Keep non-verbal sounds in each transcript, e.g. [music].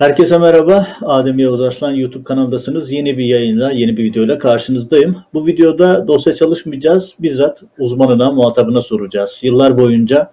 Herkese merhaba. Adem Yavuz Arslan YouTube kanalındasınız. Yeni bir yayınla, yeni bir videoyla karşınızdayım. Bu videoda dosya çalışmayacağız. Bizzat uzmanına, muhatabına soracağız. Yıllar boyunca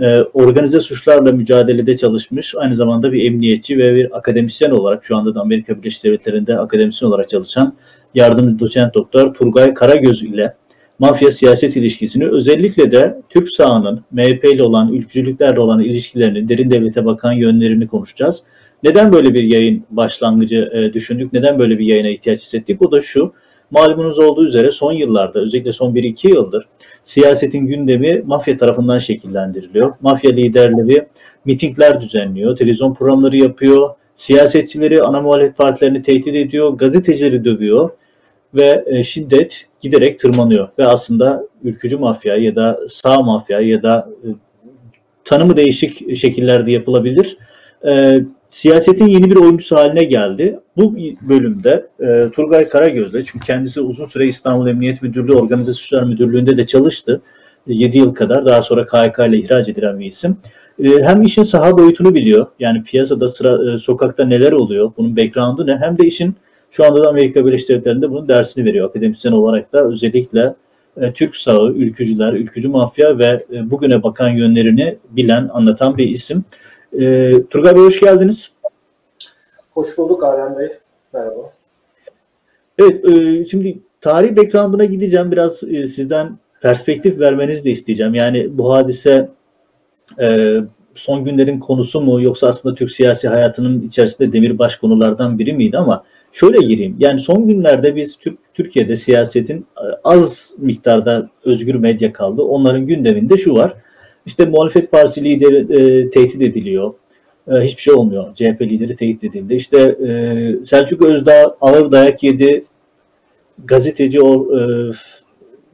e, organize suçlarla mücadelede çalışmış, aynı zamanda bir emniyetçi ve bir akademisyen olarak şu anda da Amerika Birleşik Devletleri'nde akademisyen olarak çalışan yardımcı doçent doktor Turgay Karagöz ile mafya siyaset ilişkisini özellikle de Türk sahanın MHP ile olan, ülkücülüklerle olan ilişkilerini, derin devlete bakan yönlerini konuşacağız. Neden böyle bir yayın başlangıcı e, düşündük? Neden böyle bir yayına ihtiyaç hissettik? O da şu. Malumunuz olduğu üzere son yıllarda özellikle son 1-2 yıldır siyasetin gündemi mafya tarafından şekillendiriliyor. Mafya liderleri mitingler düzenliyor, televizyon programları yapıyor, siyasetçileri, ana muhalefet partilerini tehdit ediyor, gazetecileri dövüyor ve e, şiddet giderek tırmanıyor. Ve aslında ülkücü mafya ya da sağ mafya ya da e, tanımı değişik şekillerde yapılabilir. E, siyasetin yeni bir oyuncusu haline geldi. Bu bölümde e, Turgay Karagöz'le çünkü kendisi uzun süre İstanbul Emniyet Müdürlüğü Organize Suçlar Müdürlüğü'nde de çalıştı. E, 7 yıl kadar daha sonra KHK ile ihraç edilen bir isim. E, hem işin saha boyutunu biliyor. Yani piyasada sıra e, sokakta neler oluyor, bunun background'u ne hem de işin şu anda da Amerika Birleşik Devletleri'nde bunun dersini veriyor. Akademisyen olarak da özellikle e, Türk sağı, ülkücüler, ülkücü mafya ve e, bugüne bakan yönlerini bilen, anlatan bir isim. E, Turgay Bey hoş geldiniz. Hoş bulduk Adem Bey. Merhaba. Evet, e, şimdi tarih background'una gideceğim. Biraz e, sizden perspektif vermenizi de isteyeceğim. Yani bu hadise e, son günlerin konusu mu yoksa aslında Türk siyasi hayatının içerisinde demirbaş konulardan biri miydi ama şöyle gireyim. Yani son günlerde biz Türk Türkiye'de siyasetin e, az miktarda özgür medya kaldı. Onların gündeminde şu var. İşte muhalefet partisi lideri e, tehdit ediliyor. E, hiçbir şey olmuyor. CHP lideri tehdit edildi. İşte e, Selçuk Özdağ ağır dayak yedi. Gazeteci o e,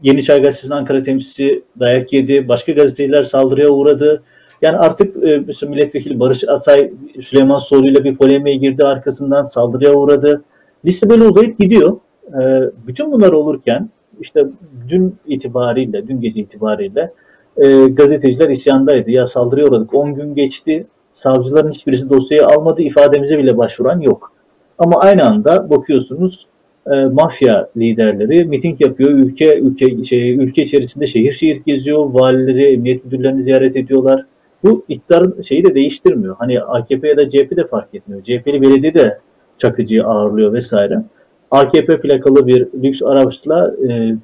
Yeni Çay Gazetesi'nin Ankara temsilcisi dayak yedi. Başka gazeteciler saldırıya uğradı. Yani artık e, milletvekili Barış Asay Süleyman Soylu ile bir polemiğe girdi. Arkasından saldırıya uğradı. Liste böyle uzayıp gidiyor. E, bütün bunlar olurken işte dün itibariyle, dün gece itibariyle e, gazeteciler isyandaydı. Ya saldırıya uğradık. 10 gün geçti. Savcıların hiçbirisi dosyayı almadı. ifademize bile başvuran yok. Ama aynı anda bakıyorsunuz e, mafya liderleri miting yapıyor. Ülke ülke şey, ülke içerisinde şehir şehir geziyor. Valileri, emniyet müdürlerini ziyaret ediyorlar. Bu iktidarın şeyi de değiştirmiyor. Hani AKP ya da CHP de fark etmiyor. CHP'li belediye de Çakıcı'yı ağırlıyor vesaire. AKP plakalı bir lüks araçla e,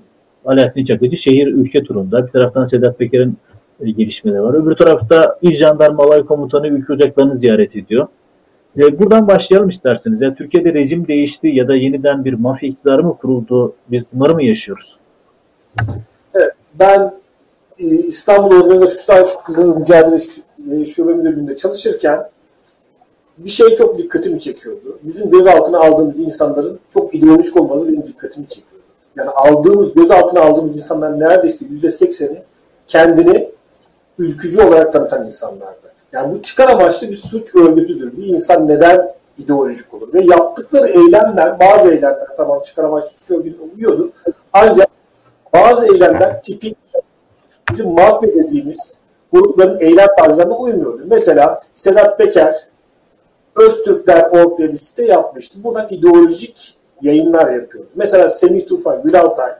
Alaaddin Çakıcı şehir ülke turunda. Bir taraftan Sedat Peker'in e, gelişmeleri var. Öbür tarafta İl Jandarma Alay Komutanı ülke ocaklarını ziyaret ediyor. E, buradan başlayalım isterseniz. Yani Türkiye'de rejim değişti ya da yeniden bir mafya iktidarı mı kuruldu? Biz bunları mı yaşıyoruz? Ben e, İstanbul Organize Suçlar Mücadele e, Şube Müdürlüğü'nde çalışırken bir şey çok dikkatimi çekiyordu. Bizim gözaltına aldığımız insanların çok ideolojik olmaları benim dikkatimi çekiyordu. Yani aldığımız, gözaltına aldığımız insanlar neredeyse yüzde sekseni kendini ülkücü olarak tanıtan insanlardı. Yani bu çıkar amaçlı bir suç örgütüdür. Bir insan neden ideolojik olur? Ve yaptıkları eylemler, bazı eylemler tamam çıkar amaçlı suç örgütüne uyuyordu. Ancak bazı eylemler tipik bizim mafya dediğimiz grupların eylem tarzlarına uymuyordu. Mesela Sedat Peker Öztürkler.org diye bir site yapmıştı. Buradan ideolojik yayınlar yapıyordu. Mesela Semih Tufan, Gül Altay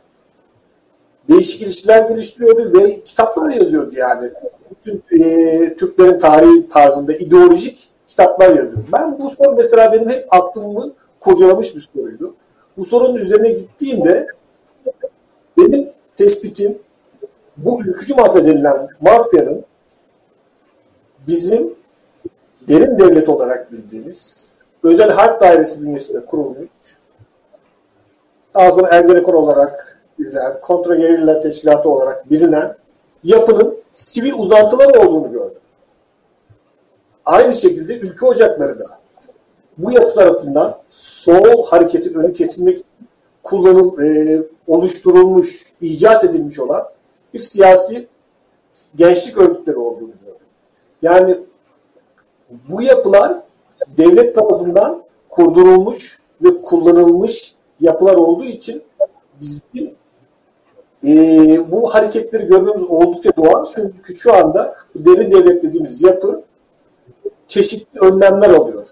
değişik ilişkiler geliştiriyordu ve kitaplar yazıyordu yani. Bütün e, Türklerin tarihi tarzında ideolojik kitaplar yazıyordu. Ben bu soru mesela benim hep aklımı kocalamış bir soruydu. Bu sorunun üzerine gittiğimde benim tespitim bu ülkücü mafya denilen mafyanın bizim derin devlet olarak bildiğimiz özel harp dairesi bünyesinde kurulmuş sonra Ergenekon olarak bilinen, kontra gerilla teşkilatı olarak bilinen yapının sivil uzantıları olduğunu gördüm. Aynı şekilde ülke ocakları da bu yapı tarafından sol hareketin önü kesilmek kullanıl, e, oluşturulmuş, icat edilmiş olan bir siyasi gençlik örgütleri olduğunu gördüm. Yani bu yapılar devlet tarafından kurdurulmuş ve kullanılmış yapılar olduğu için bizim e, bu hareketleri görmemiz oldukça doğal. Çünkü şu anda derin devlet dediğimiz yapı çeşitli önlemler alıyor.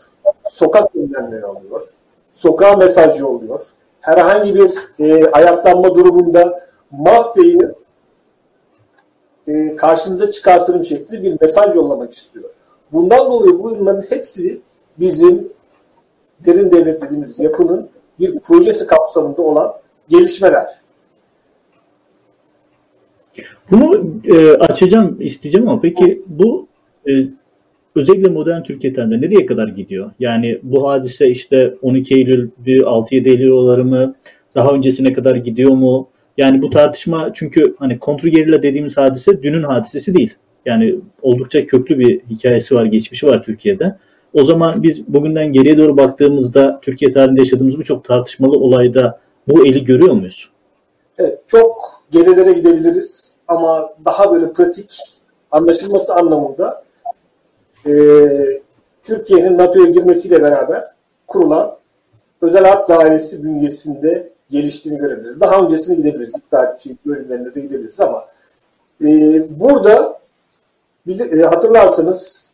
sokak önlemleri alıyor. Sokağa mesaj yolluyor. Herhangi bir e, ayaklanma durumunda mafyayı e, karşınıza çıkartırım şeklinde bir mesaj yollamak istiyor. Bundan dolayı bunların hepsi bizim derin devlet dediğimiz yapının bir projesi kapsamında olan gelişmeler. Bunu e, açacağım, isteyeceğim ama peki bu e, özellikle modern Türkiye'den de nereye kadar gidiyor? Yani bu hadise işte 12 Eylül, 6-7 Eylül olayları mı? Daha öncesine kadar gidiyor mu? Yani bu tartışma çünkü hani kontrgerilla dediğimiz hadise dünün hadisesi değil. Yani oldukça köklü bir hikayesi var, geçmişi var Türkiye'de. O zaman biz bugünden geriye doğru baktığımızda Türkiye tarihinde yaşadığımız birçok tartışmalı olayda bu eli görüyor muyuz? Evet, çok gerilere gidebiliriz ama daha böyle pratik anlaşılması anlamında e, Türkiye'nin NATO'ya girmesiyle beraber kurulan özel harp dairesi bünyesinde geliştiğini görebiliriz. Daha öncesine gidebiliriz. İddiatçı bölümlerine de gidebiliriz ama e, burada biz, e, hatırlarsanız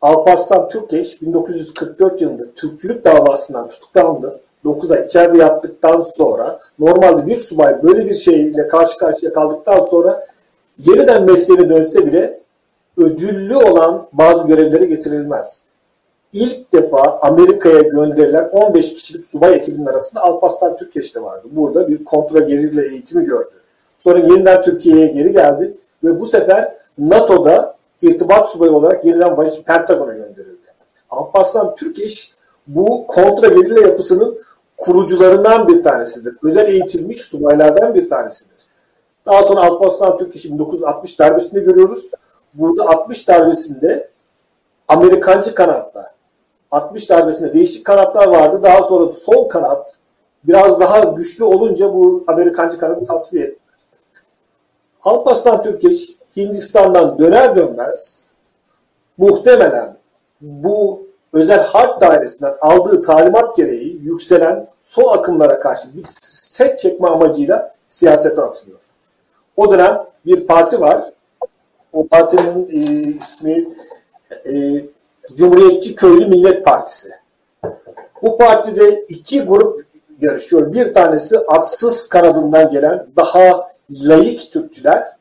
Alparslan Türkeş 1944 yılında Türkçülük davasından tutuklandı. 9 ay içeride yattıktan sonra normalde bir subay böyle bir şeyle karşı karşıya kaldıktan sonra yeniden mesleğine dönse bile ödüllü olan bazı görevlere getirilmez. İlk defa Amerika'ya gönderilen 15 kişilik subay ekibinin arasında Alparslan Türkeş de vardı. Burada bir kontra gerilla eğitimi gördü. Sonra yeniden Türkiye'ye geri geldi ve bu sefer NATO'da irtibat subayı olarak yeniden Pentagon'a gönderildi. Alparslan Türkeş bu kontra gerilla yapısının kurucularından bir tanesidir. Özel eğitilmiş subaylardan bir tanesidir. Daha sonra Alparslan Türkeş'i 1960 darbesinde görüyoruz. Burada 60 darbesinde Amerikancı kanatlar, 60 darbesinde değişik kanatlar vardı. Daha sonra sol kanat biraz daha güçlü olunca bu Amerikancı kanatı tasfiye etti. Alparslan Türkeş Hindistan'dan döner dönmez muhtemelen bu özel harp dairesinden aldığı talimat gereği yükselen sol akımlara karşı bir set çekme amacıyla siyasete atılıyor. O dönem bir parti var. O partinin e, ismi e, Cumhuriyetçi Köylü Millet Partisi. Bu partide iki grup yarışıyor. Bir tanesi atsız kanadından gelen daha layık Türkçüler.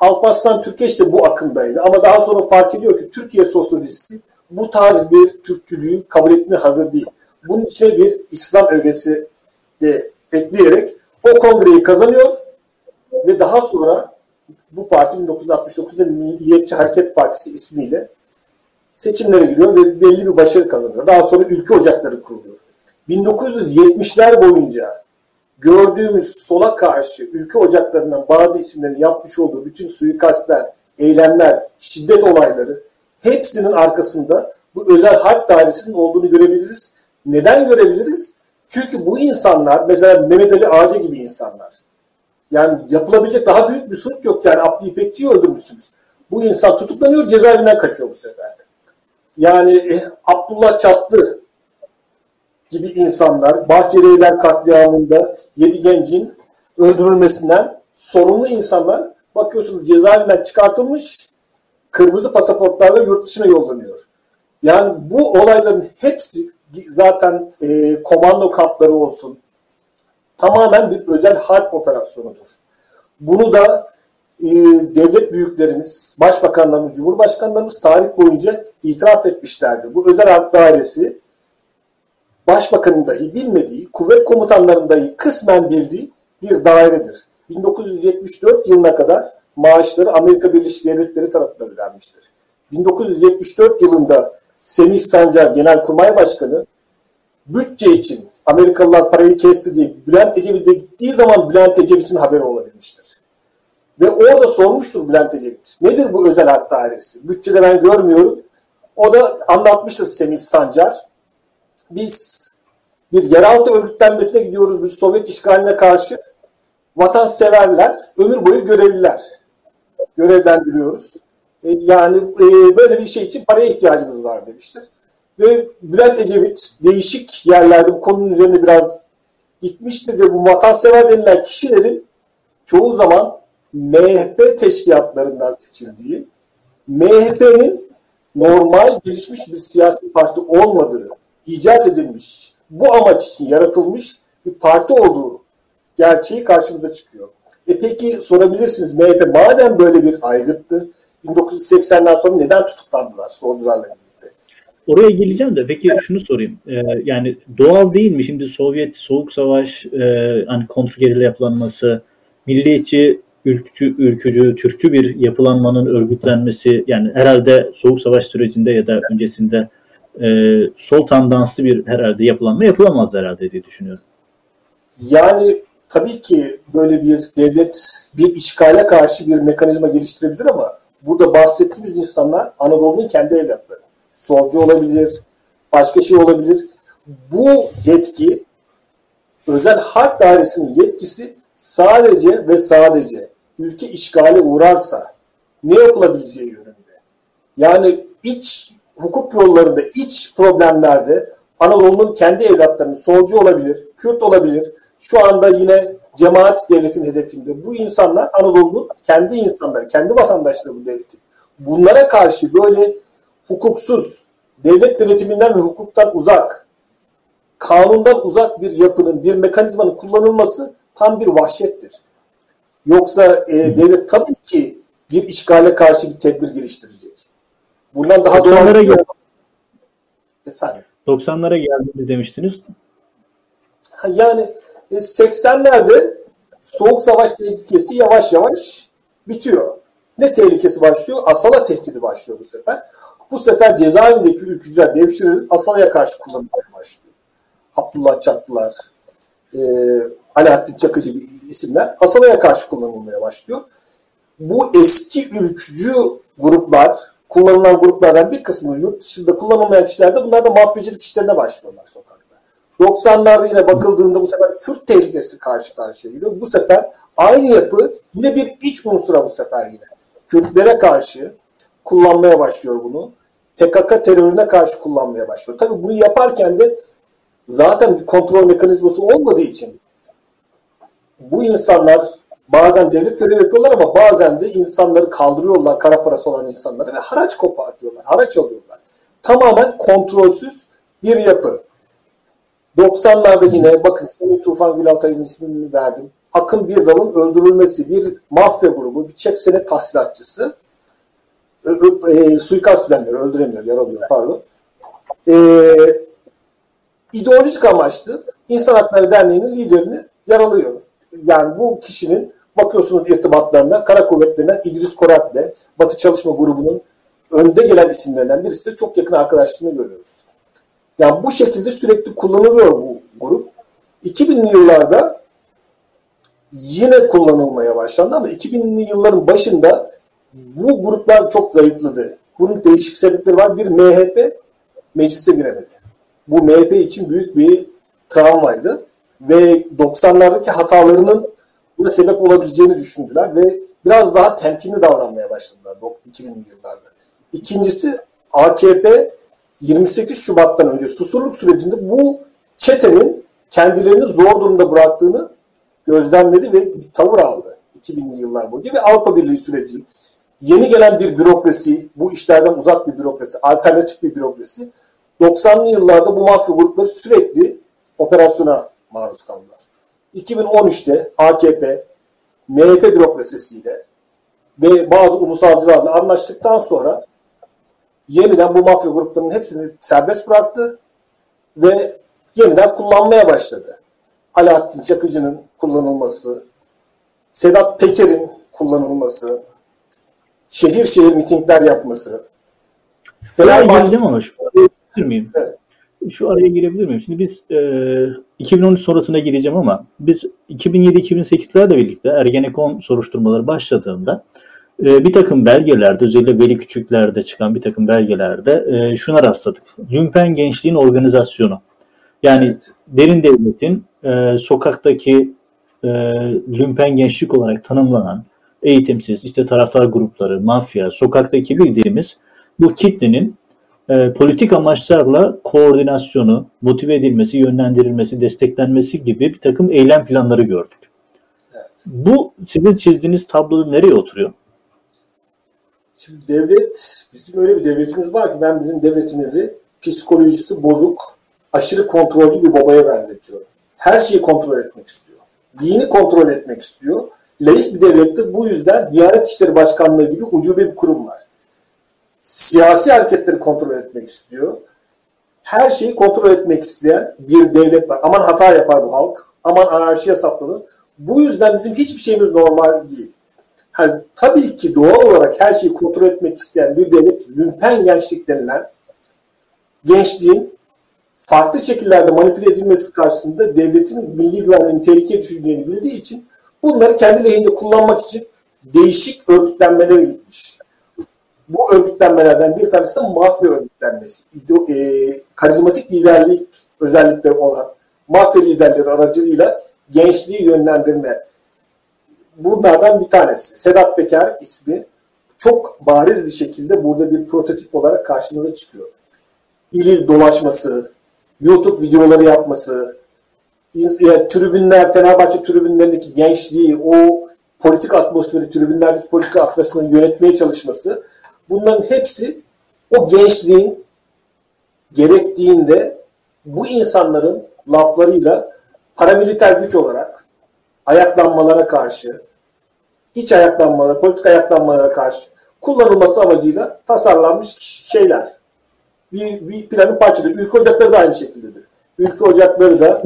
Alparslan Türkeş de bu akımdaydı. Ama daha sonra fark ediyor ki Türkiye sosyolojisi bu tarz bir Türkçülüğü kabul etmeye hazır değil. Bunun içine bir İslam ögesi de ekleyerek o kongreyi kazanıyor ve daha sonra bu parti 1969'da Milliyetçi Hareket Partisi ismiyle seçimlere giriyor ve belli bir başarı kazanıyor. Daha sonra ülke ocakları kuruluyor. 1970'ler boyunca gördüğümüz sola karşı ülke ocaklarından bazı isimlerin yapmış olduğu bütün suikastler, eylemler, şiddet olayları hepsinin arkasında bu özel harp dairesinin olduğunu görebiliriz. Neden görebiliriz? Çünkü bu insanlar mesela Mehmet Ali Ağca gibi insanlar. Yani yapılabilecek daha büyük bir suç yok. Yani Abdi İpekçi'yi öldürmüşsünüz. Bu insan tutuklanıyor cezaevinden kaçıyor bu sefer. Yani eh, Abdullah Çatlı gibi insanlar Bahçelievler katliamında 7 gencin öldürülmesinden sorumlu insanlar bakıyorsunuz cezaevinden çıkartılmış kırmızı pasaportlarla yurt dışına yollanıyor. Yani bu olayların hepsi zaten e, komando kampları olsun tamamen bir özel harp operasyonudur. Bunu da e, devlet büyüklerimiz, başbakanlarımız, cumhurbaşkanlarımız tarih boyunca itiraf etmişlerdi. Bu özel harp dairesi başbakanın dahi bilmediği, kuvvet komutanlarının dahi kısmen bildiği bir dairedir. 1974 yılına kadar maaşları Amerika Birleşik Devletleri tarafından ödenmiştir. 1974 yılında Semih Sancar Genelkurmay Başkanı bütçe için Amerikalılar parayı kesti diye Bülent Ecevit'e gittiği zaman Bülent Ecevit'in haberi olabilmiştir. Ve orada sormuştur Bülent Ecevit. Nedir bu özel harp dairesi? Bütçede ben görmüyorum. O da anlatmıştır Semih Sancar. Biz bir yeraltı örgütlenmesine gidiyoruz bir Sovyet işgaline karşı. Vatanseverler, ömür boyu görevliler görevlendiriyoruz. E, yani e, böyle bir şey için paraya ihtiyacımız var demiştir. Ve Bülent Ecevit değişik yerlerde bu konunun üzerinde biraz gitmiştir ve bu vatansever denilen kişilerin çoğu zaman MHP teşkilatlarından seçildiği, MHP'nin normal gelişmiş bir siyasi parti olmadığı, icat edilmiş, bu amaç için yaratılmış bir parti olduğu gerçeği karşımıza çıkıyor. E peki sorabilirsiniz MHP madem böyle bir aygıttı 1980'den sonra neden tutuklandılar solcularla birlikte? Oraya geleceğim de peki şunu sorayım. Ee, yani doğal değil mi şimdi Sovyet Soğuk Savaş e, hani kontrgerilla yapılanması, milliyetçi, ülkücü, ülkücü, Türkçü bir yapılanmanın örgütlenmesi yani herhalde Soğuk Savaş sürecinde ya da öncesinde e, sol tandanslı bir herhalde yapılanma yapılamaz herhalde diye düşünüyorum. Yani tabii ki böyle bir devlet bir işgale karşı bir mekanizma geliştirebilir ama burada bahsettiğimiz insanlar Anadolu'nun kendi evlatları. Solcu olabilir, başka şey olabilir. Bu yetki özel harp dairesinin yetkisi sadece ve sadece ülke işgale uğrarsa ne yapılabileceği yönünde. Yani iç hukuk yollarında, iç problemlerde Anadolu'nun kendi evlatlarını solcu olabilir, Kürt olabilir, şu anda yine cemaat devletin hedefinde. Bu insanlar Anadolu'nun kendi insanları, kendi vatandaşları bu devletin. Bunlara karşı böyle hukuksuz, devlet denetiminden ve hukuktan uzak, kanundan uzak bir yapının, bir mekanizmanın kullanılması tam bir vahşettir. Yoksa e, devlet tabii ki bir işgale karşı bir tedbir geliştirecek. Bundan daha doğal bir şey Efendim. 90'lara geldiğini demiştiniz. Yani 80'lerde e, Soğuk Savaş tehlikesi yavaş yavaş bitiyor. Ne tehlikesi başlıyor? Asala tehdidi başlıyor bu sefer. Bu sefer cezaevindeki ülkücüler devşirilip Asala'ya karşı kullanılmaya başlıyor. Abdullah Çatlılar, e, Alaaddin Çakıcı gibi isimler Asala'ya karşı kullanılmaya başlıyor. Bu eski ülkücü gruplar, kullanılan gruplardan bir kısmı yurt dışında kullanılmayan kişiler de bunlar da mafyacılık işlerine başlıyorlar sokakta. 90'larda yine bakıldığında bu sefer Kürt tehlikesi karşı karşıya geliyor. Bu sefer aynı yapı yine bir iç unsura bu sefer yine. Kürtlere karşı kullanmaya başlıyor bunu. PKK terörüne karşı kullanmaya başlıyor. Tabii bunu yaparken de zaten bir kontrol mekanizması olmadığı için bu insanlar bazen devlet görevi yapıyorlar ama bazen de insanları kaldırıyorlar kara parası olan insanları ve haraç kopartıyorlar, haraç alıyorlar. Tamamen kontrolsüz bir yapı. 90'larda yine bakın Semih Tufan Gülaltay'ın ismini verdim. Akın bir dalın öldürülmesi bir mafya grubu, bir çek senet tahsilatçısı e, e, suikast düzenliyor, öldüremiyor, yaralıyor pardon. E, ideolojik amaçlı İnsan Hakları Derneği'nin liderini yaralıyor. Yani bu kişinin bakıyorsunuz irtibatlarına Kara Kuvvetleri'nden İdris Korat'le Batı Çalışma Grubu'nun önde gelen isimlerinden birisi de çok yakın arkadaşlığını görüyoruz. Yani bu şekilde sürekli kullanılıyor bu grup. 2000'li yıllarda yine kullanılmaya başlandı ama 2000'li yılların başında bu gruplar çok zayıfladı. Bunun değişik sebepleri var. Bir MHP meclise giremedi. Bu MHP için büyük bir travmaydı ve 90'lardaki hatalarının buna sebep olabileceğini düşündüler ve biraz daha temkinli davranmaya başladılar 2000'li yıllarda. İkincisi AKP 28 Şubat'tan önce susurluk sürecinde bu çetenin kendilerini zor durumda bıraktığını gözlemledi ve bir tavır aldı 2000'li yıllar boyunca ve Avrupa Birliği süreci yeni gelen bir bürokrasi, bu işlerden uzak bir bürokrasi, alternatif bir bürokrasi 90'lı yıllarda bu mafya grupları sürekli operasyona maruz kaldılar. 2013'te AKP, MHP bürokrasisiyle ve bazı ulusalcılarla anlaştıktan sonra yeniden bu mafya gruplarının hepsini serbest bıraktı ve yeniden kullanmaya başladı. Alaaddin Çakıcı'nın kullanılması, Sedat Peker'in kullanılması, şehir şehir mitingler yapması. Fenerbahçe... Geleceğim ama şu araya girebilir miyim? Evet. Şu araya girebilir miyim? Şimdi biz e, 2013 sonrasına gireceğim ama biz 2007-2008'lerle birlikte Ergenekon soruşturmaları başladığında e, bir takım belgelerde özellikle Veli Küçükler'de çıkan bir takım belgelerde e, şuna rastladık. Lümpen gençliğin organizasyonu. Yani evet. derin devletin e, sokaktaki e, lümpen gençlik olarak tanımlanan eğitimsiz, işte taraftar grupları, mafya, sokaktaki bildiğimiz bu kitlenin e, politik amaçlarla koordinasyonu, motive edilmesi, yönlendirilmesi, desteklenmesi gibi bir takım eylem planları gördük. Evet. Bu sizin çizdiğiniz tabloda nereye oturuyor? Şimdi devlet, bizim öyle bir devletimiz var ki ben bizim devletimizi psikolojisi bozuk, aşırı kontrolcü bir babaya benzetiyorum. Her şeyi kontrol etmek istiyor. Dini kontrol etmek istiyor. Laik bir devlette bu yüzden Diyanet İşleri Başkanlığı gibi ucube bir kurum var. Siyasi hareketleri kontrol etmek istiyor. Her şeyi kontrol etmek isteyen bir devlet var. Aman hata yapar bu halk. Aman anarşiye saplanır. Bu yüzden bizim hiçbir şeyimiz normal değil. Yani, tabii ki doğal olarak her şeyi kontrol etmek isteyen bir devlet lümpen gençlik denilen gençliğin farklı şekillerde manipüle edilmesi karşısında devletin milli güvenliğini tehlikeye düşüreceğini bildiği için bunları kendi lehinde kullanmak için değişik örgütlenmelere gitmiş. Bu örgütlenmelerden bir tanesi de mafya örgütlenmesi. E, karizmatik liderlik özellikleri olan mafya liderleri aracılığıyla gençliği yönlendirme. Bunlardan bir tanesi. Sedat Peker ismi çok bariz bir şekilde burada bir prototip olarak karşımıza çıkıyor. İl dolaşması, YouTube videoları yapması, tribünler, Fenerbahçe tribünlerindeki gençliği, o politik atmosferi, tribünlerdeki politik atmosferi yönetmeye çalışması bunların hepsi o gençliğin gerektiğinde bu insanların laflarıyla paramiliter güç olarak ayaklanmalara karşı, iç ayaklanmalara, politik ayaklanmalara karşı kullanılması amacıyla tasarlanmış şeyler. Bir, bir planın parçaları. Ülke ocakları da aynı şekildedir. Ülke ocakları da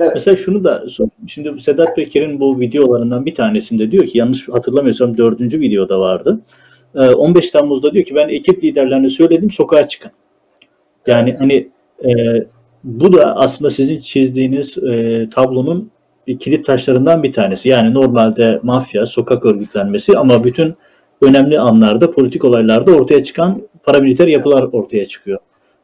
Evet. Mesela şunu da şimdi Sedat Peker'in bu videolarından bir tanesinde diyor ki yanlış hatırlamıyorsam dördüncü videoda vardı. 15 ee, Temmuz'da diyor ki ben ekip liderlerine söyledim sokağa çıkın. Yani evet. hani e, bu da aslında sizin çizdiğiniz e, tablonun kilit taşlarından bir tanesi. Yani normalde mafya, sokak örgütlenmesi ama bütün önemli anlarda, politik olaylarda ortaya çıkan paramiliter yapılar ortaya çıkıyor.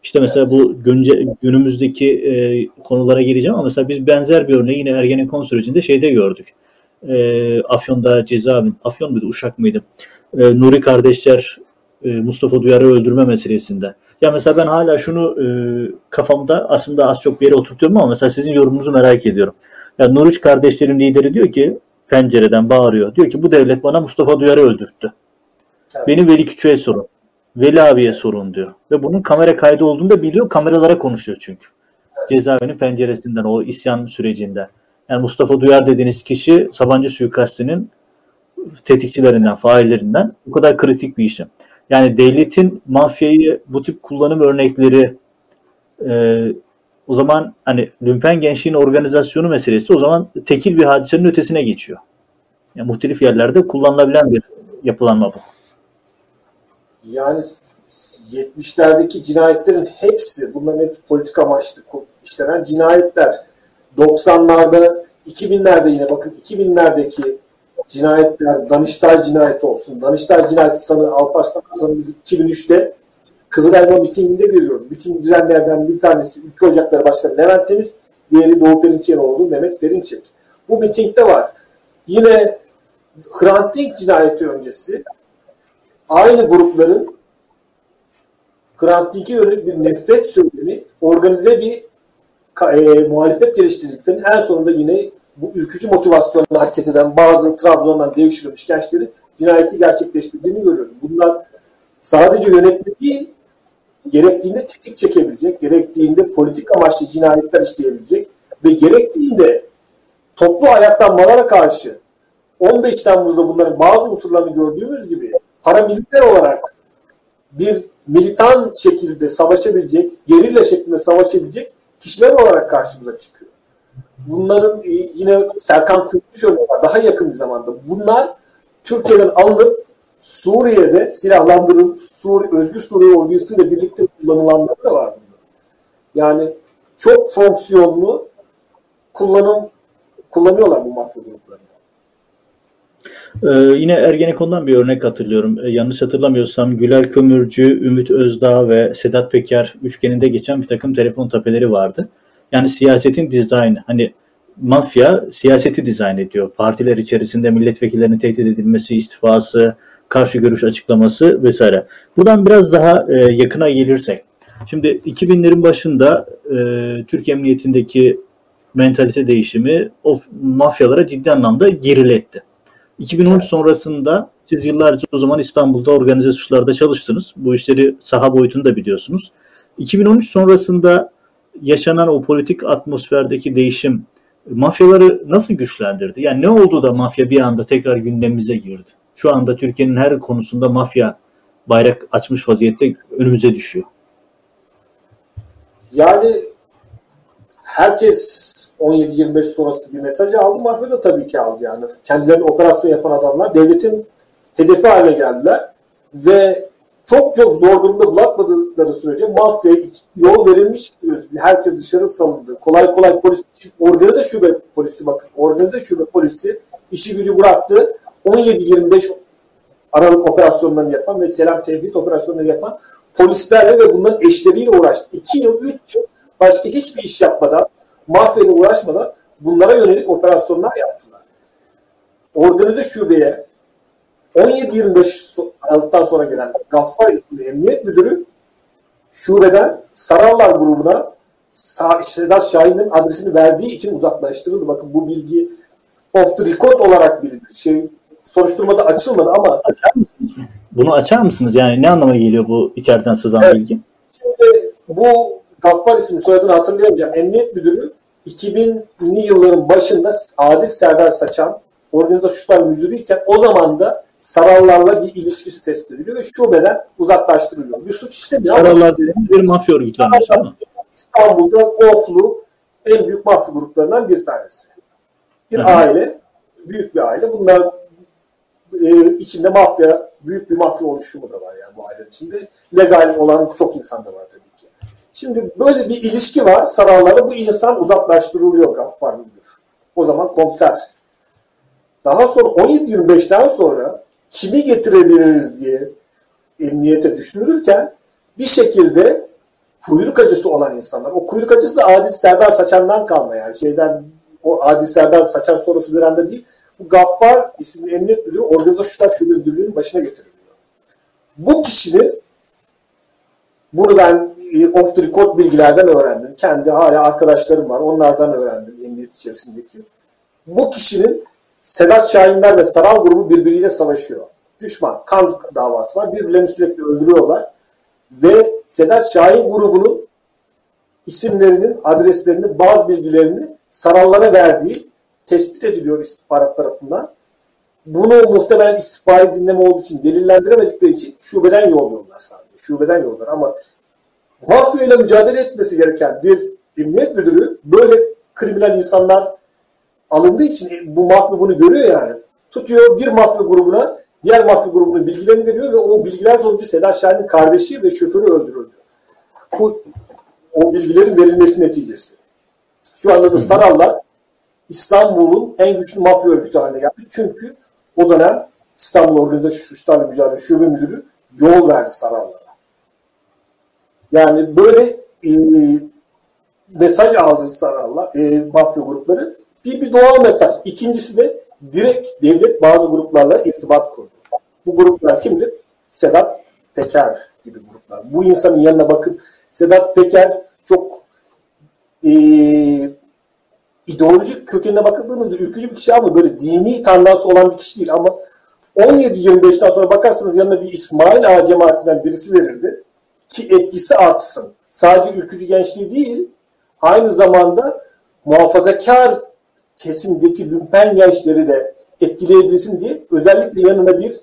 İşte mesela bu günce, günümüzdeki e, konulara gireceğim ama mesela biz benzer bir örneği yine Ergenekon sürecinde şeyde gördük. E, Afyon'da cezaevin, Afyon muydu, Uşak mıydı? E, Nuri kardeşler e, Mustafa Duyar'ı öldürme meselesinde. Ya mesela ben hala şunu e, kafamda aslında az çok bir yere oturtuyorum ama mesela sizin yorumunuzu merak ediyorum. Ya Nuruç kardeşlerin lideri diyor ki pencereden bağırıyor. Diyor ki bu devlet bana Mustafa Duyar'ı öldürttü. Evet. Beni Veli Küçük'e sorun. Veli abiye sorun diyor. Ve bunun kamera kaydı olduğunu da biliyor. Kameralara konuşuyor çünkü. Cezaevinin penceresinden o isyan sürecinde. Yani Mustafa Duyar dediğiniz kişi Sabancı suikastinin tetikçilerinden, faillerinden bu kadar kritik bir işim. Yani devletin mafyayı bu tip kullanım örnekleri e, o zaman hani lümpen gençliğin organizasyonu meselesi o zaman tekil bir hadisenin ötesine geçiyor. Yani muhtelif yerlerde kullanılabilen bir yapılanma bu. Yani 70'lerdeki cinayetlerin hepsi, bunların hepsi politik amaçlı işlenen cinayetler. 90'larda, 2000'lerde yine bakın 2000'lerdeki cinayetler, Danıştay cinayeti olsun. Danıştay cinayeti sanı Alparslan sanı biz 2003'te Kızılelma mitinginde görüyoruz. Bütün düzenlerden bir tanesi Ülke Ocakları Başkanı Levent Temiz, diğeri Doğu Perinçekoğlu Mehmet Derinçek. Bu mitingde var. Yine Hrant Dink cinayeti öncesi aynı grupların Hrant Dink'e yönelik bir nefret söylemi organize bir e, muhalefet geliştirdiklerinin en sonunda yine bu ülkücü motivasyonla hareket eden bazı Trabzon'dan devşirilmiş gençleri cinayeti gerçekleştirdiğini görüyoruz. Bunlar sadece yönetme değil, gerektiğinde tetik çekebilecek, gerektiğinde politik amaçlı cinayetler işleyebilecek ve gerektiğinde toplu ayaklanmalara karşı 15 Temmuz'da bunların bazı unsurlarını gördüğümüz gibi paramiliter olarak bir militan şekilde savaşabilecek, gerilla şeklinde savaşabilecek kişiler olarak karşımıza çıkıyor. Bunların e, yine Serkan Kürtüş var daha yakın bir zamanda. Bunlar Türkiye'den alınıp Suriye'de silahlandırılıp Suriye, Özgür Suriye ordusuyla birlikte kullanılanlar da var bunda. Yani çok fonksiyonlu kullanım kullanıyorlar bu gruplarını. Ee, yine Ergenekon'dan bir örnek hatırlıyorum. Ee, yanlış hatırlamıyorsam Güler Kömürcü, Ümit Özdağ ve Sedat Peker üçgeninde geçen bir takım telefon tapeleri vardı. Yani siyasetin dizaynı. Hani mafya siyaseti dizayn ediyor. Partiler içerisinde milletvekillerinin tehdit edilmesi, istifası, karşı görüş açıklaması vesaire. Buradan biraz daha e, yakına gelirsek. Şimdi 2000'lerin başında e, Türk Emniyetindeki mentalite değişimi o mafyalara ciddi anlamda geriletti. 2013 sonrasında siz yıllarca o zaman İstanbul'da organize suçlarda çalıştınız. Bu işleri saha boyutunu da biliyorsunuz. 2013 sonrasında yaşanan o politik atmosferdeki değişim mafyaları nasıl güçlendirdi? Yani ne oldu da mafya bir anda tekrar gündemimize girdi? Şu anda Türkiye'nin her konusunda mafya bayrak açmış vaziyette önümüze düşüyor. Yani herkes 17-25 sonrası bir mesaj aldı. Mafya da tabii ki aldı yani. Kendilerini operasyon yapan adamlar devletin hedefi haline geldiler. Ve çok çok zor durumda bırakmadıkları sürece mafya yol verilmiş herkes dışarı salındı. Kolay kolay polis, organize şube polisi bakın, organize şube polisi işi gücü bıraktı. 17-25 Aralık operasyonlarını yapan ve Selam Tevhid operasyonlarını yapan polislerle ve bunların eşleriyle uğraştı. 2 yıl, 3 yıl başka hiçbir iş yapmadan, mafyayla uğraşmadan bunlara yönelik operasyonlar yaptılar. Organize şubeye 17-25 Aralık'tan sonra gelen Gaffar isimli emniyet müdürü şubeden Sarallar grubuna Sedat Şahin'in adresini verdiği için uzaklaştırıldı. Bakın bu bilgi off the record olarak bilinir. Şey, soruşturmada açılmadı ama açar mısınız? Bunu açar mısınız? Yani ne anlama geliyor bu içeriden sızan evet. bilgi? Şimdi bu Gaffar ismi soyadını hatırlayamayacağım. Emniyet müdürü 2000'li yılların başında Adil Serdar Saçan organize suçlar müdürüyken o zaman da Sarallarla bir ilişkisi tespit ediliyor ve şubeden uzaklaştırılıyor. Bir suç işlemiyor Sarallar dediğimiz bir mafya örgütlenmesi ama. İstanbul'da Oflu en büyük mafya gruplarından bir tanesi. Bir Hı-hı. aile, büyük bir aile. Bunlar e, içinde mafya, büyük bir mafya oluşumu da var yani bu ailenin içinde. Legal olan çok insan da var tabii. Şimdi böyle bir ilişki var Sarallarla. Bu insan uzaklaştırılıyor Gaffar Müdür. O zaman komiser. Daha sonra 17-25'ten sonra kimi getirebiliriz diye emniyete düşünülürken bir şekilde kuyruk acısı olan insanlar, o kuyruk acısı da Adil Serdar Saçan'dan kalma yani şeyden o Adil Serdar Saçan sonrası dönemde değil, bu Gaffar isimli emniyet müdürü organize suçlar şube müdürlüğünün başına getiriliyor. Bu kişinin bunu ben e, off the record bilgilerden öğrendim. Kendi hala arkadaşlarım var. Onlardan öğrendim emniyet içerisindeki. Bu kişinin Sedat Şahinler ve Saral grubu birbiriyle savaşıyor. Düşman, kan davası var. Birbirlerini sürekli öldürüyorlar. Ve Sedat Şahin grubunun isimlerinin, adreslerini, bazı bilgilerini Sarallara verdiği tespit ediliyor istihbarat tarafından. Bunu muhtemelen istihbari dinleme olduğu için delillendiremedikleri için şubeden yolluyorlar sadece. Şubeden yollar ama mafya ile mücadele etmesi gereken bir emniyet müdürü böyle kriminal insanlar alındığı için e, bu mafya bunu görüyor yani. Tutuyor bir mafya grubuna diğer mafya grubunun bilgilerini veriyor ve o bilgiler sonucu Sedat Şahin'in kardeşi ve şoförü öldürüldü. Bu o bilgilerin verilmesi neticesi. Şu anda da Sarallar İstanbul'un en güçlü mafya örgütü haline geldi. Çünkü o dönem İstanbul Organize Suçlarla Mücadele Şube Müdürü yol verdi Sarallara. Yani böyle e, mesaj aldı Sarallar, e, mafya grupları. Bir, bir doğal mesaj. İkincisi de direkt devlet bazı gruplarla irtibat kurdu. Bu gruplar kimdir? Sedat Peker gibi gruplar. Bu insanın yanına bakın. Sedat Peker çok e, ideolojik kökenine bakıldığınızda ürkücü bir kişi ama böyle dini tandansı olan bir kişi değil ama 17-25'ten sonra bakarsanız yanına bir İsmail Ağa cemaatinden birisi verildi ki etkisi artsın. Sadece ülkücü gençliği değil aynı zamanda muhafazakar kesimdeki lümpen gençleri de etkileyebilsin diye özellikle yanına bir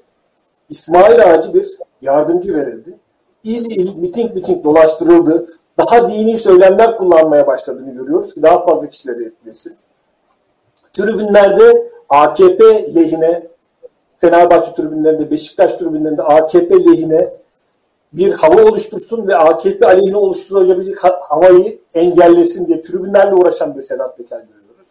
İsmail Ağacı bir yardımcı verildi. İl il miting miting dolaştırıldı. Daha dini söylemler kullanmaya başladığını görüyoruz ki daha fazla kişileri etkilesin. Tribünlerde AKP lehine Fenerbahçe tribünlerinde, Beşiktaş tribünlerinde AKP lehine bir hava oluştursun ve AKP aleyhine oluşturabilecek havayı engellesin diye tribünlerle uğraşan bir Sedat Peker görüyoruz.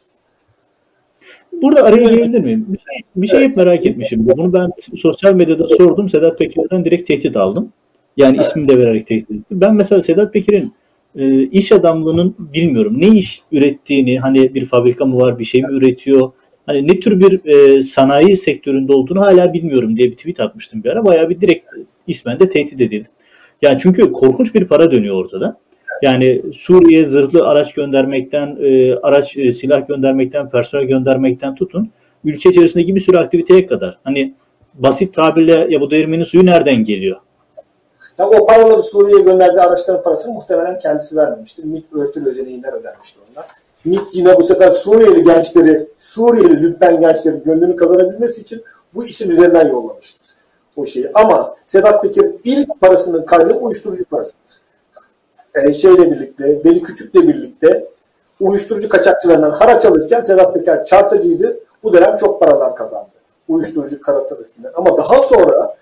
Burada araya girebilir miyim? Bir şey, bir şey hep merak etmişim. Bunu ben sosyal medyada sordum. Sedat Peker'den direkt tehdit aldım. Yani evet. ismini de vererek tehdit ettim. Ben mesela Sedat Peker'in e, iş adamlığının bilmiyorum ne iş ürettiğini hani bir fabrika mı var bir şey mi üretiyor hani ne tür bir e, sanayi sektöründe olduğunu hala bilmiyorum diye bir tweet atmıştım bir ara. Bayağı bir direkt ismen de tehdit edildi. Yani çünkü korkunç bir para dönüyor ortada. Yani Suriye zırhlı araç göndermekten, e, araç e, silah göndermekten, personel göndermekten tutun ülke içerisindeki bir sürü aktiviteye kadar. Hani basit tabirle ya bu değirmenin suyu nereden geliyor? Ya o paraları Suriye'ye gönderdiği araçların parasını muhtemelen kendisi vermemiştir. MİT örtülü ödeneğinden ödenmiştir onlar. MİT yine bu sefer Suriyeli gençleri, Suriyeli lütfen gençleri gönlünü kazanabilmesi için bu isim üzerinden yollamıştır o şeyi. Ama Sedat Peker ilk parasının kaynağı uyuşturucu parasıdır. Yani şeyle birlikte, Veli Küçük'le birlikte uyuşturucu kaçakçılarından haraç alırken Sedat Peker çarpıcıydı. Bu dönem çok paralar kazandı. Uyuşturucu kara trafiğinden. Ama daha sonra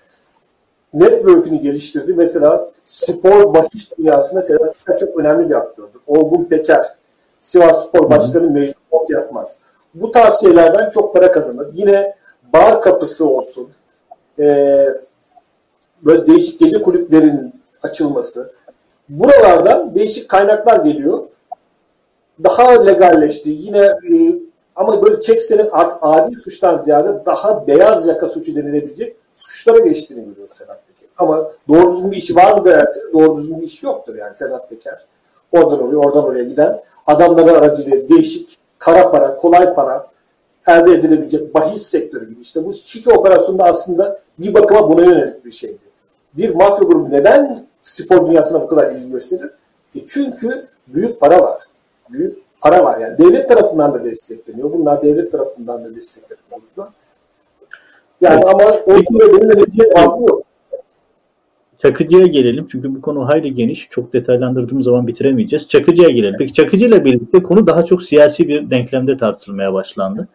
network'ünü geliştirdi. Mesela spor bahis dünyasında Sedat Peker çok önemli bir aktördür. Olgun Peker, Sivas Spor Başkanı Mecnun yapmaz. Bu tarz şeylerden çok para kazanır. Yine bar kapısı olsun, e, böyle değişik gece kulüplerinin açılması. Buralardan değişik kaynaklar geliyor. Daha legalleşti. Yine e, ama böyle çeksenin artık adi suçtan ziyade daha beyaz yaka suçu denilebilecek suçlara geçtiğini görüyoruz Sedat Peker. Ama doğru düzgün bir işi var mı derseniz doğru düzgün bir işi yoktur yani Sedat Peker. Oradan oraya oradan oraya giden adamları aracılığıyla değişik kara para, kolay para elde edilebilecek bahis sektörü gibi. İşte bu Çiki operasyonunda aslında bir bakıma buna yönelik bir şeydi. Bir mafya grubu neden spor dünyasına bu kadar ilgi gösterir? E çünkü büyük para var. Büyük para var yani. Devlet tarafından da destekleniyor. Bunlar devlet tarafından da destekleniyor. Yani ama o benim de yok. Çakıcı'ya gelelim. Çünkü bu konu hayli geniş. Çok detaylandırdığımız zaman bitiremeyeceğiz. Çakıcı'ya gelelim. Peki Çakıcı ile birlikte konu daha çok siyasi bir denklemde tartışılmaya başlandı.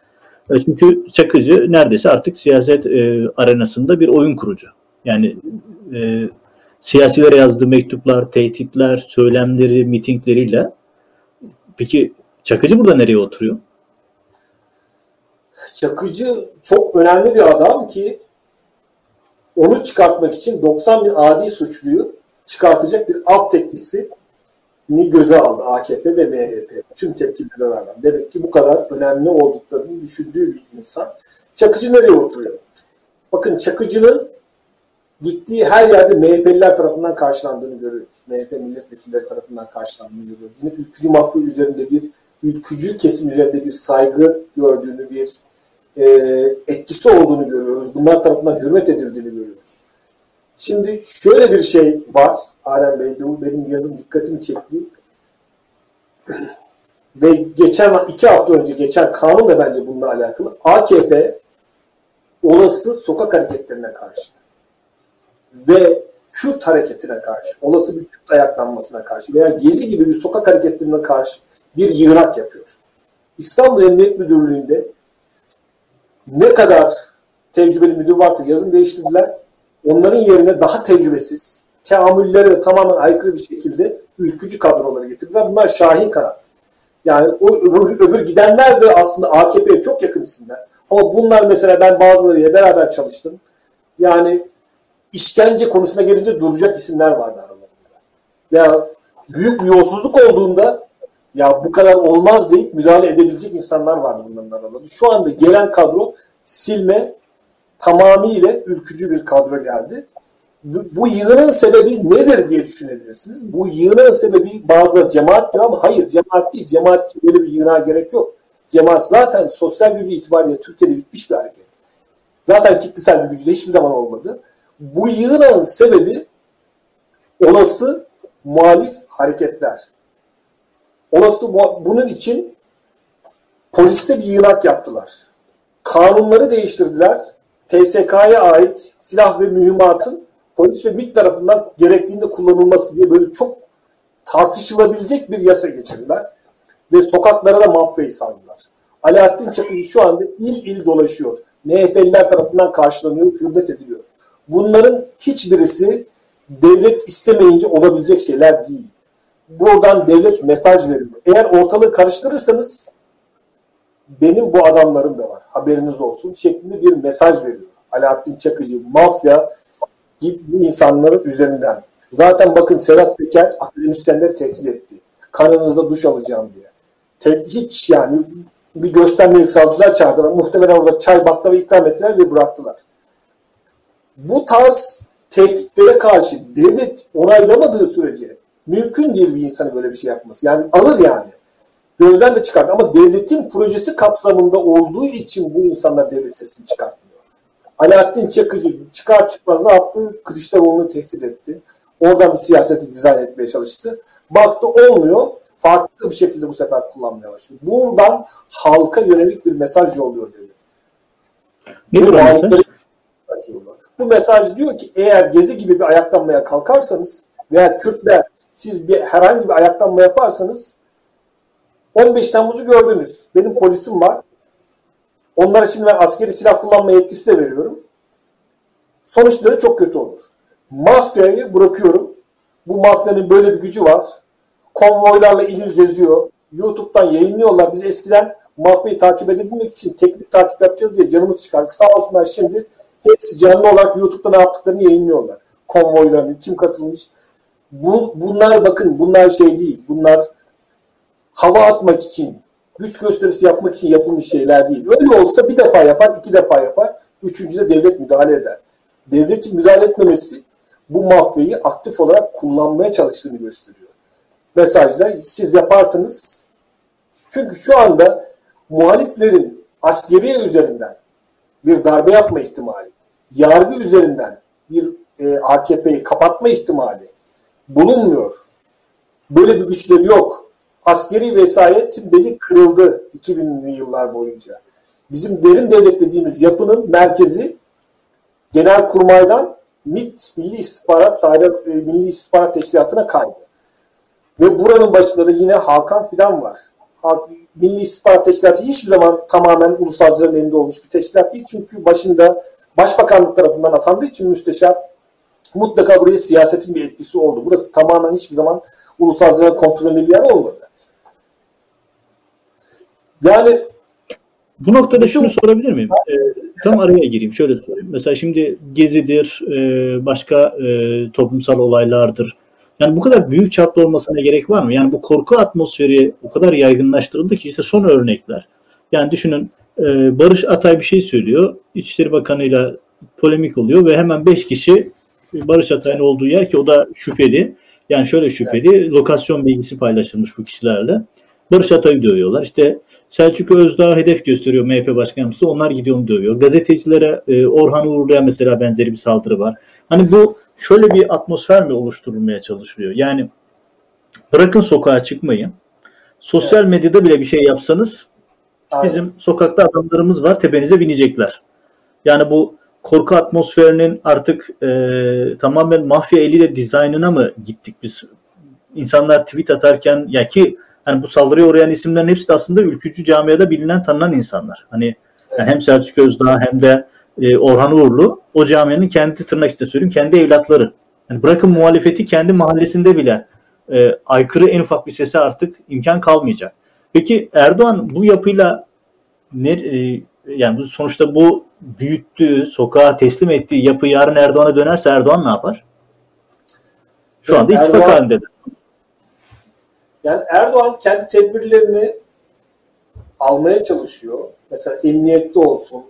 E, çünkü Çakıcı neredeyse artık siyaset e, arenasında bir oyun kurucu. Yani e, siyasilere yazdığı mektuplar, tehditler, söylemleri, mitingleriyle. Peki Çakıcı burada nereye oturuyor? Çakıcı çok önemli bir adam ki onu çıkartmak için 90 bin adi suçluyu çıkartacak bir alt teklifi ni göze aldı AKP ve MHP. Tüm tepkilere rağmen. Demek ki bu kadar önemli olduklarını düşündüğü bir insan. Çakıcı nereye oturuyor? Bakın Çakıcı'nın gittiği her yerde MHP'liler tarafından karşılandığını görüyoruz. MHP milletvekilleri tarafından karşılandığını görüyoruz. Yine ülkücü mahkû üzerinde bir ülkücü kesim üzerinde bir saygı gördüğünü, bir e, etkisi olduğunu görüyoruz. Bunlar tarafından hürmet edildiğini görüyoruz. Şimdi şöyle bir şey var Adem Bey, bu benim yazım dikkatimi çekti. [clears throat] Ve geçen iki hafta önce geçen kanun da bence bununla alakalı. AKP olası sokak hareketlerine karşı ve Kürt hareketine karşı, olası bir Kürt ayaklanmasına karşı veya Gezi gibi bir sokak hareketlerine karşı bir yığınak yapıyor. İstanbul Emniyet Müdürlüğü'nde ne kadar tecrübeli müdür varsa yazın değiştirdiler. Onların yerine daha tecrübesiz, teamüllere tamamen aykırı bir şekilde ülkücü kadroları getirdiler. Bunlar Şahin Kanat. Yani o öbür, öbür gidenler de aslında AKP'ye çok yakın isimler. Ama bunlar mesela ben bazılarıyla beraber çalıştım. Yani işkence konusuna gelince duracak isimler vardı aralarında. Ya büyük bir yolsuzluk olduğunda ya bu kadar olmaz deyip müdahale edebilecek insanlar vardı bunların aralarında. Şu anda gelen kadro silme tamamıyla ülkücü bir kadro geldi bu yığının sebebi nedir diye düşünebilirsiniz. Bu yığının sebebi bazıları cemaat diyor ama hayır cemaat değil. Cemaat için böyle bir yığına gerek yok. Cemaat zaten sosyal gücü itibariyle Türkiye'de bitmiş bir hareket. Zaten kitlesel bir gücü de hiçbir zaman olmadı. Bu yığının sebebi olası muhalif hareketler. Olası bunun için poliste bir yığınak yaptılar. Kanunları değiştirdiler. TSK'ya ait silah ve mühimmatın polis ve MİT tarafından gerektiğinde kullanılması diye böyle çok tartışılabilecek bir yasa geçirdiler. Ve sokaklara da mafyayı saldılar. Alaaddin Çakıcı şu anda il il dolaşıyor. MHP'liler tarafından karşılanıyor, hürmet ediliyor. Bunların hiçbirisi devlet istemeyince olabilecek şeyler değil. Buradan devlet mesaj veriyor. Eğer ortalığı karıştırırsanız benim bu adamlarım da var. Haberiniz olsun şeklinde bir mesaj veriyor. Alaaddin Çakıcı, mafya gibi insanların üzerinden. Zaten bakın Serhat Peker akademisyenleri tehdit etti. Kanınızda duş alacağım diye. Te hiç yani bir göstermelik savcılar çağırdılar. Muhtemelen orada çay baklava ikram ettiler ve bıraktılar. Bu tarz tehditlere karşı devlet onaylamadığı sürece mümkün değil bir insanın böyle bir şey yapması. Yani alır yani. Gözden de çıkardı. Ama devletin projesi kapsamında olduğu için bu insanlar devlet sesini çıkartmıyor. Alaaddin Çakıcı çıkar çıkmaz ne yaptı? Kılıçdaroğlu'nu tehdit etti. Oradan bir siyaseti dizayn etmeye çalıştı. Baktı olmuyor. Farklı bir şekilde bu sefer kullanmaya başlıyor. Buradan halka yönelik bir mesaj yolluyor devlet. Ne bu mesaj? Bu mesaj diyor ki eğer Gezi gibi bir ayaklanmaya kalkarsanız veya Kürtler siz bir herhangi bir ayaklanma yaparsanız 15 Temmuz'u gördünüz. Benim polisim var. Onlara şimdi ben askeri silah kullanma yetkisi de veriyorum. Sonuçları çok kötü olur. Mafyayı bırakıyorum. Bu mafyanın böyle bir gücü var. Konvoylarla ilil geziyor. YouTube'dan yayınlıyorlar. Biz eskiden mafyayı takip edebilmek için teknik takip yapacağız diye canımız çıkardı. Sağ olsunlar şimdi hepsi canlı olarak YouTube'da ne yaptıklarını yayınlıyorlar. Konvoylarını, kim katılmış. Bu, bunlar bakın bunlar şey değil. Bunlar hava atmak için, güç gösterisi yapmak için yapılmış şeyler değil. Öyle olsa bir defa yapar, iki defa yapar. Üçüncüde devlet müdahale eder. Devletin müdahale etmemesi bu mafyayı aktif olarak kullanmaya çalıştığını gösteriyor. Mesajda siz yaparsanız çünkü şu anda muhaliflerin askeriye üzerinden bir darbe yapma ihtimali, yargı üzerinden bir e, AKP'yi kapatma ihtimali bulunmuyor. Böyle bir güçleri yok. Askeri vesayet beli kırıldı 2000'li yıllar boyunca. Bizim derin devlet dediğimiz yapının merkezi genel kurmaydan MİT Milli İstihbarat Daire e, Milli İstihbarat Teşkilatı'na kaydı. Ve buranın başında da yine Hakan Fidan var. Milli İstihbarat Teşkilatı hiçbir zaman tamamen ulusalcıların elinde olmuş bir teşkilat değil. Çünkü başında Başbakanlık tarafından atandığı için müsteşar mutlaka buraya siyasetin bir etkisi oldu. Burası tamamen hiçbir zaman ulusalcıların kontrolünde bir yer olmadı. Yani bu noktada şunu sorabilir miyim? Ee, tam araya gireyim. Şöyle sorayım. Mesela şimdi Gezi'dir, e, başka e, toplumsal olaylardır. Yani bu kadar büyük çaplı olmasına gerek var mı? Yani bu korku atmosferi o kadar yaygınlaştırıldı ki işte son örnekler. Yani düşünün e, Barış Atay bir şey söylüyor. İçişleri Bakanı'yla polemik oluyor ve hemen 5 kişi Barış Atay'ın olduğu yer ki o da şüpheli. Yani şöyle şüpheli. Lokasyon bilgisi paylaşılmış bu kişilerle. Barış Atay'ı dövüyorlar. İşte Selçuk Özdağ hedef gösteriyor MHP başkanımızı. Onlar gidiyor onu dövüyor. Gazetecilere e, Orhan Uğurlu'ya mesela benzeri bir saldırı var. Hani bu şöyle bir atmosfer mi oluşturulmaya çalışılıyor? Yani bırakın sokağa çıkmayı. Sosyal evet. medyada bile bir şey yapsanız Aynen. bizim sokakta adamlarımız var tepenize binecekler. Yani bu korku atmosferinin artık e, tamamen mafya eliyle dizaynına mı gittik biz? İnsanlar tweet atarken ya ki hani bu saldırıya uğrayan isimlerin hepsi de aslında ülkücü camiada bilinen tanınan insanlar. Hani yani hem Selçuk Özdağ hem de e, Orhan Uğurlu o camianın kendi tırnak işte söyleyeyim kendi evlatları. Yani bırakın muhalefeti kendi mahallesinde bile e, aykırı en ufak bir sese artık imkan kalmayacak. Peki Erdoğan bu yapıyla ne e, yani sonuçta bu büyüttüğü, sokağa teslim ettiği yapı yarın Erdoğan'a dönerse Erdoğan ne yapar? Şu anda ittifak Erdoğan, halindedir. Yani Erdoğan kendi tedbirlerini almaya çalışıyor. Mesela emniyette olsun,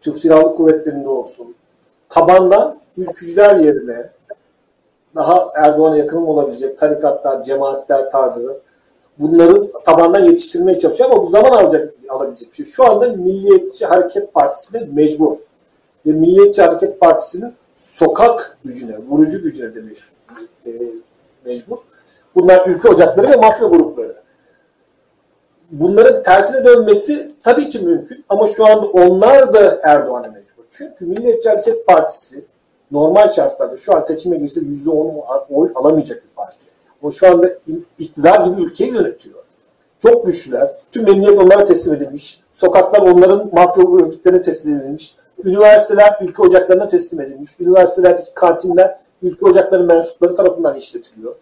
Türk Silahlı Kuvvetleri'nde olsun. Tabandan ülkücüler yerine daha Erdoğan'a yakın olabilecek tarikatlar, cemaatler tarzı bunları tabandan yetiştirmeye çalışıyor ama bu zaman alacak alabilecek bir şey. Şu anda Milliyetçi Hareket Partisi'ne mecbur. Ve Milliyetçi Hareket Partisi'nin sokak gücüne, vurucu gücüne de e, mecbur. Bunlar ülke ocakları ve mafya grupları. Bunların tersine dönmesi tabii ki mümkün ama şu anda onlar da Erdoğan'a mecbur. Çünkü Milliyetçi Hareket Partisi normal şartlarda şu an seçime girse %10 oy alamayacak bir parti. O şu anda iktidar gibi ülkeyi yönetiyor. Çok güçlüler. Tüm emniyet onlara teslim edilmiş. Sokaklar onların mafya örgütlerine teslim edilmiş. Üniversiteler ülke ocaklarına teslim edilmiş. Üniversitelerdeki kantinler ülke ocakları mensupları tarafından işletiliyor.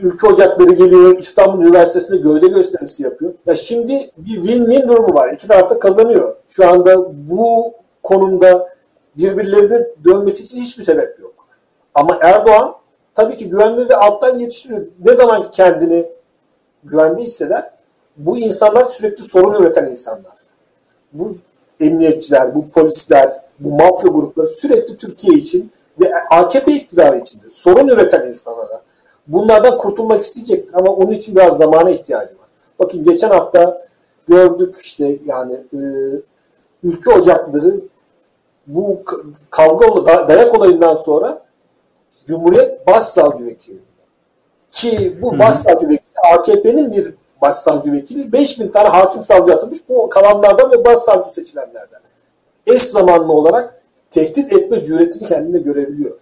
Ülke ocakları geliyor, İstanbul Üniversitesi'nde gövde gösterisi yapıyor. Ya şimdi bir win-win durumu var. İki tarafta kazanıyor. Şu anda bu konumda birbirlerine dönmesi için hiçbir sebep yok. Ama Erdoğan tabii ki güvenli ve alttan yetiştiriyor. Ne zaman ki kendini güvende hisseder, bu insanlar sürekli sorun üreten insanlar. Bu emniyetçiler, bu polisler, bu mafya grupları sürekli Türkiye için ve AKP iktidarı için sorun üreten insanlara bunlardan kurtulmak isteyecektir ama onun için biraz zamana ihtiyacı var. Bakın geçen hafta gördük işte yani e, ülke ocakları bu kavga dayak olayından sonra Cumhuriyet Başsavcı Vekili ki bu başsavcı vekili AKP'nin bir başsavcı vekili 5000 tane hakim savcı atılmış bu kalanlardan ve başsavcı seçilenlerden. Eş zamanlı olarak tehdit etme cüretini kendine görebiliyor.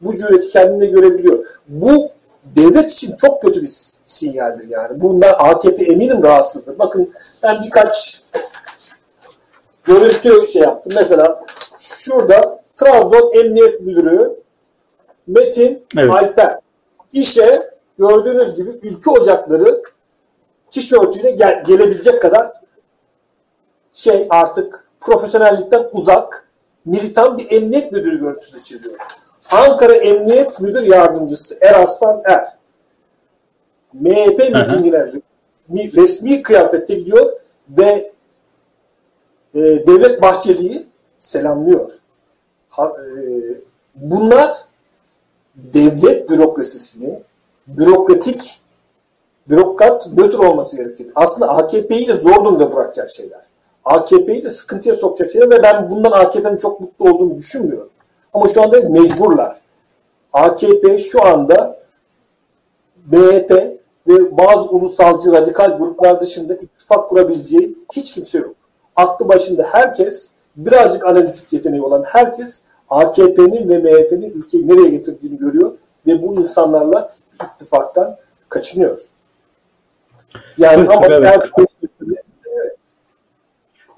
Bu cüreti kendine görebiliyor. Bu devlet için çok kötü bir sinyaldir yani. Bundan AKP eminim rahatsızdır. Bakın ben birkaç görüntü şey yaptım. Mesela şurada Trabzon Emniyet Müdürü Metin evet. Alper işe gördüğünüz gibi ülke ocakları tişörtüyle gel, gelebilecek kadar şey artık profesyonellikten uzak militan bir emniyet müdürü görüntüsü çiziyor. Ankara Emniyet Müdür Yardımcısı Eraslan Er MHP mitingine resmi kıyafette gidiyor ve e, Devlet Bahçeli'yi selamlıyor. Ha, e, bunlar devlet bürokrasisini bürokratik bürokrat nötr olması gerekir. Aslında AKP'yi de zor durumda bırakacak şeyler. AKP'yi de sıkıntıya sokacak şeyler ve ben bundan AKP'nin çok mutlu olduğunu düşünmüyorum. Ama şu anda mecburlar. AKP şu anda MHP ve bazı ulusalcı radikal gruplar dışında ittifak kurabileceği hiç kimse yok. Aklı başında herkes, birazcık analitik yeteneği olan herkes AKP'nin ve MHP'nin ülkeyi nereye getirdiğini görüyor ve bu insanlarla ittifaktan kaçınıyor. Yani ama evet.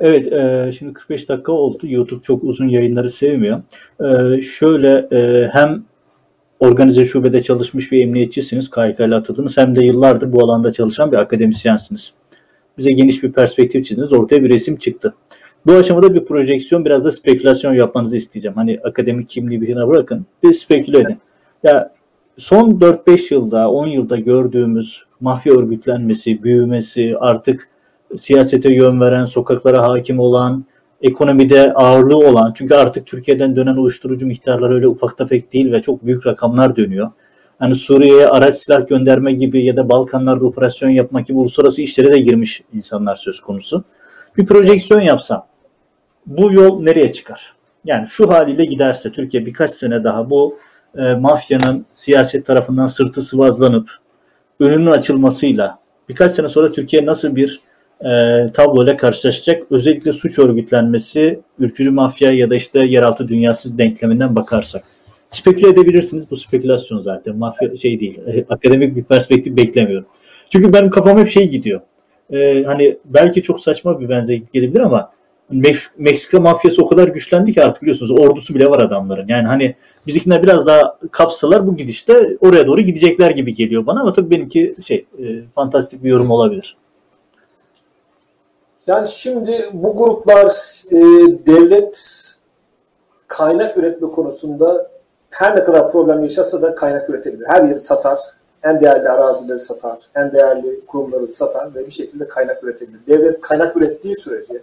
Evet, e, şimdi 45 dakika oldu. YouTube çok uzun yayınları sevmiyor. E, şöyle e, hem organize şubede çalışmış bir emniyetçisiniz, KYK ile atıldınız, hem de yıllardır bu alanda çalışan bir akademisyensiniz. Bize geniş bir perspektif çizdiniz, ortaya bir resim çıktı. Bu aşamada bir projeksiyon, biraz da spekülasyon yapmanızı isteyeceğim. Hani akademik kimliği bir kenara bırakın, bir speküle edin. Ya son 4-5 yılda, 10 yılda gördüğümüz mafya örgütlenmesi, büyümesi, artık siyasete yön veren, sokaklara hakim olan, ekonomide ağırlığı olan, çünkü artık Türkiye'den dönen uyuşturucu miktarları öyle ufak tefek değil ve çok büyük rakamlar dönüyor. Hani Suriye'ye araç silah gönderme gibi ya da Balkanlarda operasyon yapmak gibi uluslararası işlere de girmiş insanlar söz konusu. Bir projeksiyon yapsam, bu yol nereye çıkar? Yani şu haliyle giderse Türkiye birkaç sene daha bu e, mafyanın siyaset tarafından sırtı sıvazlanıp önünün açılmasıyla birkaç sene sonra Türkiye nasıl bir e, tabloyla karşılaşacak? Özellikle suç örgütlenmesi, ülkücü mafya ya da işte yeraltı dünyası denkleminden bakarsak. Speküle edebilirsiniz. Bu spekülasyon zaten. Mafya şey değil. E, akademik bir perspektif beklemiyorum. Çünkü benim kafam hep şey gidiyor. E, hani belki çok saçma bir benzerlik gelebilir ama Meksika mafyası o kadar güçlendi ki artık biliyorsunuz ordusu bile var adamların. Yani hani bizimkiler biraz daha kapsalar bu gidişte oraya doğru gidecekler gibi geliyor bana ama tabii benimki şey e, fantastik bir yorum olabilir. Yani şimdi bu gruplar e, devlet kaynak üretme konusunda her ne kadar problem yaşasa da kaynak üretebilir. Her yeri satar, en değerli arazileri satar, en değerli kurumları satar ve bir şekilde kaynak üretebilir. Devlet kaynak ürettiği sürece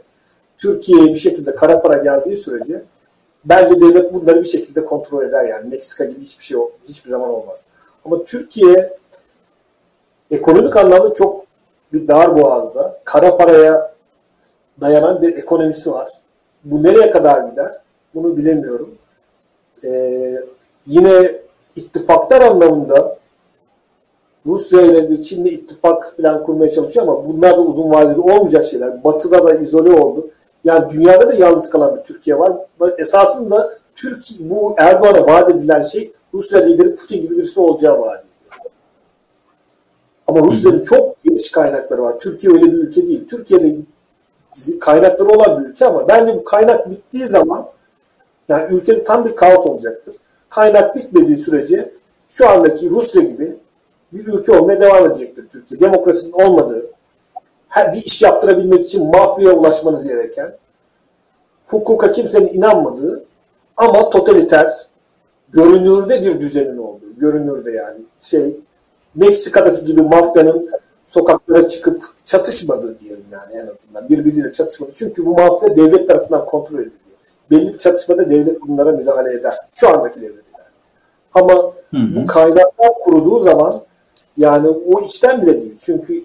Türkiye'ye bir şekilde kara para geldiği sürece bence devlet bunları bir şekilde kontrol eder yani. Meksika gibi hiçbir şey hiçbir zaman olmaz. Ama Türkiye ekonomik anlamda çok bir dar boğazda kara paraya dayanan bir ekonomisi var. Bu nereye kadar gider? Bunu bilemiyorum. Ee, yine ittifaklar anlamında Rusya ile bir Çin'le ittifak falan kurmaya çalışıyor ama bunlar da uzun vadeli olmayacak şeyler. Batı'da da izole oldu. Yani dünyada da yalnız kalan bir Türkiye var. Esasında Türkiye bu Erdoğan'a vaat edilen şey Rusya lideri Putin gibi birisi olacağı vaadiydi. Ama Rusya'nın çok geniş kaynakları var. Türkiye öyle bir ülke değil. Türkiye'de kaynakları olan bir ülke ama bence bu kaynak bittiği zaman yani ülkede tam bir kaos olacaktır. Kaynak bitmediği sürece şu andaki Rusya gibi bir ülke olmaya devam edecektir Türkiye. Demokrasinin olmadığı, her bir iş yaptırabilmek için mafyaya ulaşmanız gereken, hukuka kimsenin inanmadığı ama totaliter, görünürde bir düzenin olduğu, görünürde yani şey Meksika'daki gibi mafyanın sokaklara çıkıp çatışmadığı diyelim yani en azından. Birbiriyle çatışmadı. Çünkü bu mafya devlet tarafından kontrol ediliyor. Belli bir çatışmada devlet bunlara müdahale eder. Şu andaki devlet eder. Ama Hı hı. bu kaynaklar kuruduğu zaman yani o içten bile değil. Çünkü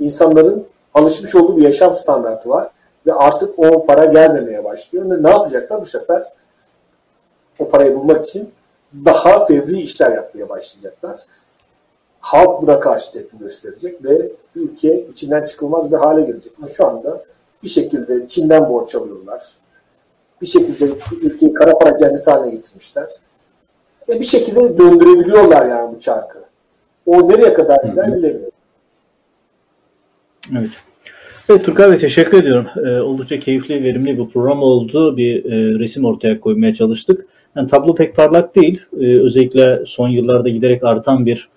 insanların alışmış olduğu bir yaşam standartı var ve artık o para gelmemeye başlıyor. Ve ne yapacaklar bu sefer? O parayı bulmak için daha fevri işler yapmaya başlayacaklar. Halk buna karşı tepki gösterecek ve ülke içinden çıkılmaz bir hale gelecek. Ama şu anda bir şekilde Çin'den borç alıyorlar. Bir şekilde ülkeyi kara para cenneti haline getirmişler. E bir şekilde döndürebiliyorlar yani bu çarkı. O nereye kadar gider bilemiyorum. Evet. Evet Turgay Bey teşekkür ediyorum. Ee, oldukça keyifli, verimli bir program oldu. Bir e, resim ortaya koymaya çalıştık. Yani tablo pek parlak değil. Ee, özellikle son yıllarda giderek artan bir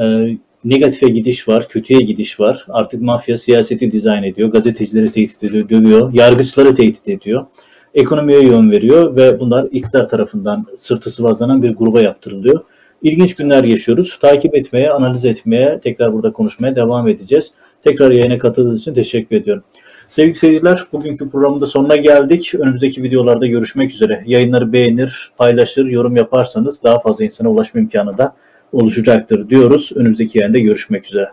e, negatife gidiş var, kötüye gidiş var. Artık mafya siyaseti dizayn ediyor, gazetecileri tehdit ediyor, dövüyor, yargıçları tehdit ediyor. Ekonomiye yön veriyor ve bunlar iktidar tarafından sırtı sıvazlanan bir gruba yaptırılıyor. İlginç günler yaşıyoruz. Takip etmeye, analiz etmeye, tekrar burada konuşmaya devam edeceğiz. Tekrar yayına katıldığınız için teşekkür ediyorum. Sevgili seyirciler, bugünkü programın da sonuna geldik. Önümüzdeki videolarda görüşmek üzere. Yayınları beğenir, paylaşır, yorum yaparsanız daha fazla insana ulaşma imkanı da oluşacaktır diyoruz. Önümüzdeki yayında görüşmek üzere.